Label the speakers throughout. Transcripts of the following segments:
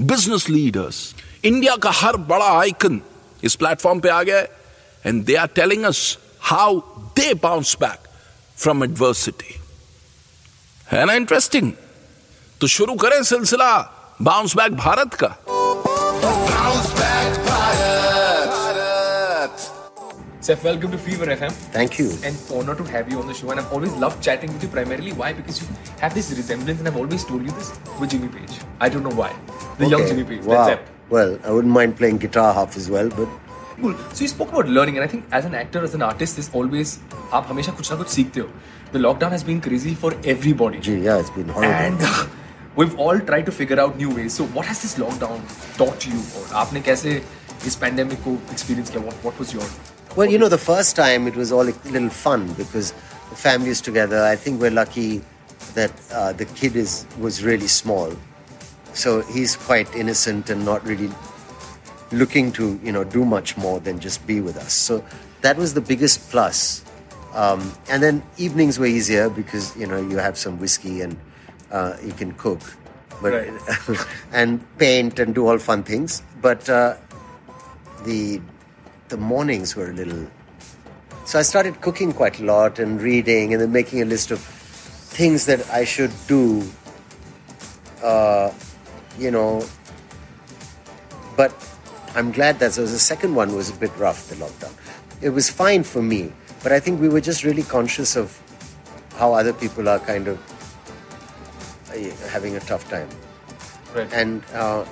Speaker 1: business leaders India का हर बड़ा आइकन इस प्लेटफॉर्म पे आ गया है and they are telling us how they bounce back from adversity है ना इंटरेस्टिंग तो शुरू करें सिलसिला बाउंस बैक भारत का
Speaker 2: Seth, welcome to Fever FM.
Speaker 3: Thank you.
Speaker 2: And honor to have you on the show. And I've always loved chatting with you primarily. Why? Because you have this resemblance, and I've always told you this with Jimmy Page. I don't know why. The young
Speaker 3: Okay.
Speaker 2: Jimmy Page.
Speaker 3: Wow.
Speaker 2: That's it.
Speaker 3: Well, I wouldn't mind playing guitar half as well, but
Speaker 2: Cool. So you spoke about learning, and I think as an actor, as an artist, is always आप हमेशा कुछ ना कुछ सीखते हो. The lockdown has been crazy for everybody.
Speaker 3: gee, yeah, it's been horrible.
Speaker 2: And we've all tried to figure out new ways. So what has this lockdown taught you? और आपने कैसे इस pandemic को experience किया? What what was your
Speaker 3: well, you know, the first time it was all a little fun because the family is together. I think we're lucky that uh, the kid is was really small, so he's quite innocent and not really looking to you know do much more than just be with us. So that was the biggest plus. Um, and then evenings were easier because you know you have some whiskey and uh, you can cook, but and paint and do all fun things. But uh, the the mornings were a little. So I started cooking quite a lot and reading and then making a list of things that I should do. Uh, you know, but I'm glad that so the second one was a bit rough. The lockdown, it was fine for me, but I think we were just really conscious of how other people are kind of uh, having a tough time,
Speaker 2: right?
Speaker 3: and. Uh,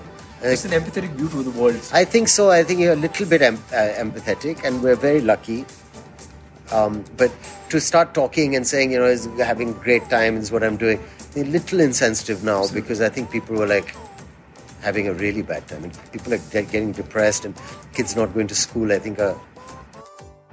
Speaker 2: It's an empathetic view to the world.
Speaker 3: I think so. I think you're a little bit em- uh, empathetic, and we're very lucky. Um, but to start talking and saying, you know, is having great time is what I'm doing, a little insensitive now because I think people were like having a really bad time. And people are getting depressed and kids not going to school, I think are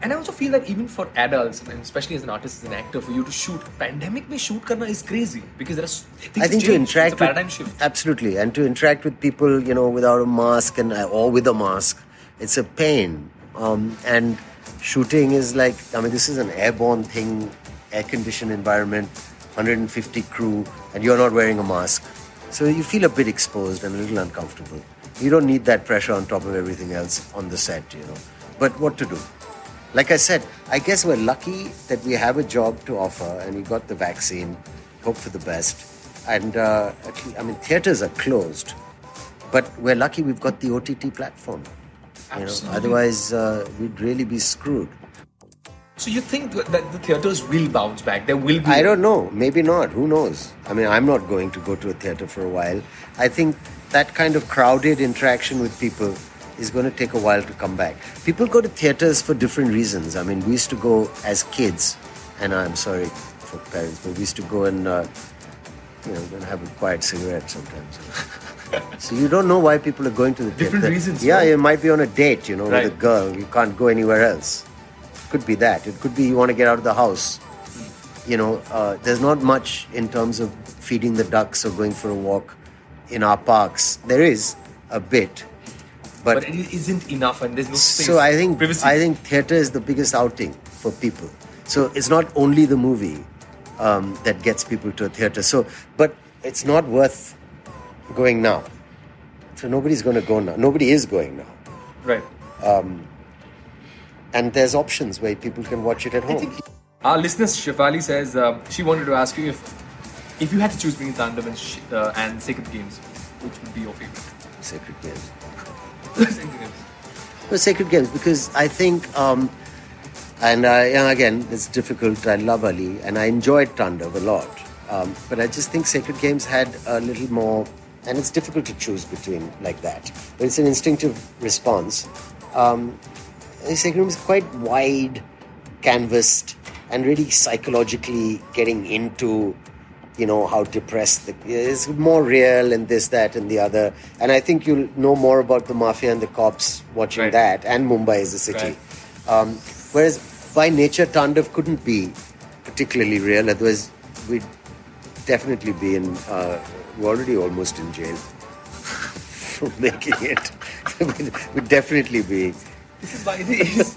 Speaker 2: and I also feel that even for adults, and especially as an artist, as an actor, for you to shoot pandemic may shoot karna is crazy because there are
Speaker 3: I think to interact
Speaker 2: it's a paradigm
Speaker 3: with,
Speaker 2: shift.
Speaker 3: Absolutely, and to interact with people, you know, without a mask and uh, or with a mask, it's a pain. Um, and shooting is like, I mean, this is an airborne thing, air-conditioned environment, 150 crew, and you're not wearing a mask so you feel a bit exposed and a little uncomfortable. You don't need that pressure on top of everything else on the set, you know. But what to do? Like I said, I guess we're lucky that we have a job to offer and we got the vaccine. Hope for the best. And uh, I mean, theaters are closed, but we're lucky we've got the OTT platform. You know, otherwise uh, we'd really be screwed.
Speaker 2: So you think that the theaters will bounce back? There will be.
Speaker 3: I don't know. Maybe not. Who knows? I mean, I'm not going to go to a theater for a while. I think that kind of crowded interaction with people is going to take a while to come back. People go to theaters for different reasons. I mean, we used to go as kids, and I'm sorry for parents, but we used to go and, uh, you know, and have a quiet cigarette sometimes. so you don't know why people are going to the
Speaker 2: Different
Speaker 3: theater.
Speaker 2: reasons,
Speaker 3: Yeah,
Speaker 2: right?
Speaker 3: you might be on a date, you know,
Speaker 2: Right.
Speaker 3: with a girl. You can't go anywhere else. Could be that. It could be you want to get out of the house you know, uh, there's not much in terms of feeding the ducks or going for a walk in our parks. There is a bit, but,
Speaker 2: But it isn't enough, and there's no space.
Speaker 3: so I think
Speaker 2: privacy.
Speaker 3: I think theater is the biggest outing for people. So it's not only the movie um, that gets people to a theater. So, but it's not worth going now. So nobody's going to go now. Nobody is going now.
Speaker 2: right.
Speaker 3: And there's options where people can watch it at home.
Speaker 2: our listener Shefali says uh, she wanted to ask you if if you had to choose between Tandav and, Sh- uh, and Sacred Games, which would be your favorite?
Speaker 3: Sacred Games.
Speaker 2: Sacred Games.
Speaker 3: No, Sacred Games because I think, um, and uh, again, it's difficult. I love Ali and I enjoyed Tandav a lot, um, but I just think Sacred Games had a little more, and it's difficult to choose between like that. But it's an instinctive response. Um, Sacred Games is quite wide, canvassed, and really psychologically getting into you know how depressed the is more real and this that and the other and i think you'll know more about the mafia and the cops watching
Speaker 2: Right.
Speaker 3: that and mumbai is a city
Speaker 2: Right.
Speaker 3: um, whereas by nature tandav couldn't be particularly real otherwise we'd definitely be in uh, we're already almost in jail for making it we'd, we'd definitely be
Speaker 2: This is why it is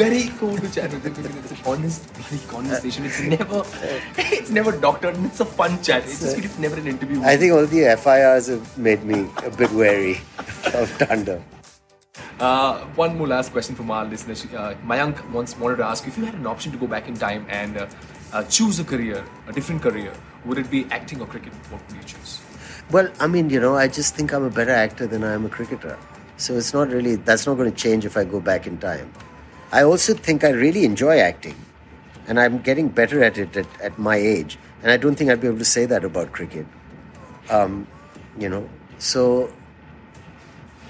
Speaker 2: very cool to chat with him because it's an honest bloody conversation. It's never, it's never doctored. and It's a fun chat. It's just it's never an interview.
Speaker 3: i think all the FIRs have made me a bit wary of tandav
Speaker 2: Uh, one more last question from our listeners. Uh, Mayank once wanted to ask if you had an option to go back in time and uh, uh, choose a career, a different career, would it be acting or cricket? What would you choose?
Speaker 3: Well, I mean, you know, I just think I'm a better actor than I am a cricketer. So it's not really, that's not going to change if I go back in time. I also think I really enjoy acting. And I'm getting better at it at, at my age. And I don't think I'd be able to say that about cricket. Um, you know, so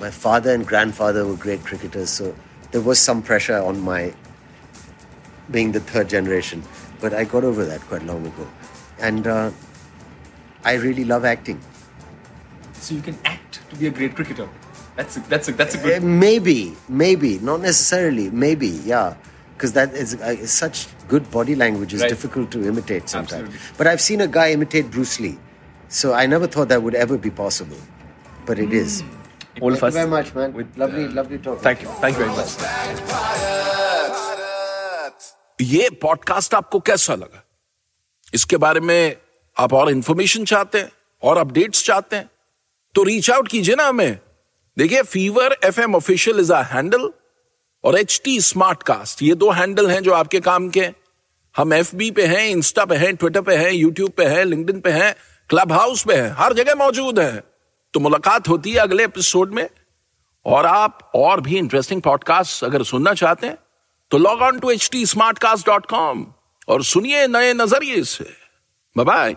Speaker 3: my father and grandfather were great cricketers. So there was some pressure on my being the third generation. But I got over that quite long ago. And uh, I really love acting.
Speaker 2: So you can act to be a great cricketer. That's a, that's a, that's a good.
Speaker 3: Uh, maybe, maybe, not necessarily. Maybe, yeah, because that is uh, such good body language is
Speaker 2: Right.
Speaker 3: difficult to imitate sometimes.
Speaker 2: Absolutely.
Speaker 3: But I've seen a guy imitate Bruce Lee, so I never thought that would ever be possible, but it mm. is.
Speaker 2: All
Speaker 3: Thank of
Speaker 2: us.
Speaker 3: Thank you very much, man.
Speaker 2: with,
Speaker 3: lovely,
Speaker 2: uh,
Speaker 3: lovely talking.
Speaker 2: Thank you. Thank you very much.
Speaker 1: ये podcast आपको कैसा लगा इसके बारे में आप और information चाहते हैं और अपडेट्स चाहते हैं तो रीच आउट कीजिए ना हमें देखिए Fever F M official is a handle और एच टी स्मार्ट कास्ट ये दो हैंडल हैं जो आपके काम के हम एफ़ बी पे हैं इंस्टा पे हैं ट्विटर पे हैं यूट्यूब पे हैं लिंक्डइन पे हैं क्लब हाउस पे हैं, हर जगह मौजूद हैं। तो मुलाकात होती है अगले एपिसोड में और आप और भी इंटरेस्टिंग पॉडकास्ट अगर सुनना चाहते हैं तो log on to H T smart cast dot com और सुनिए नए नज़रिए से। बाय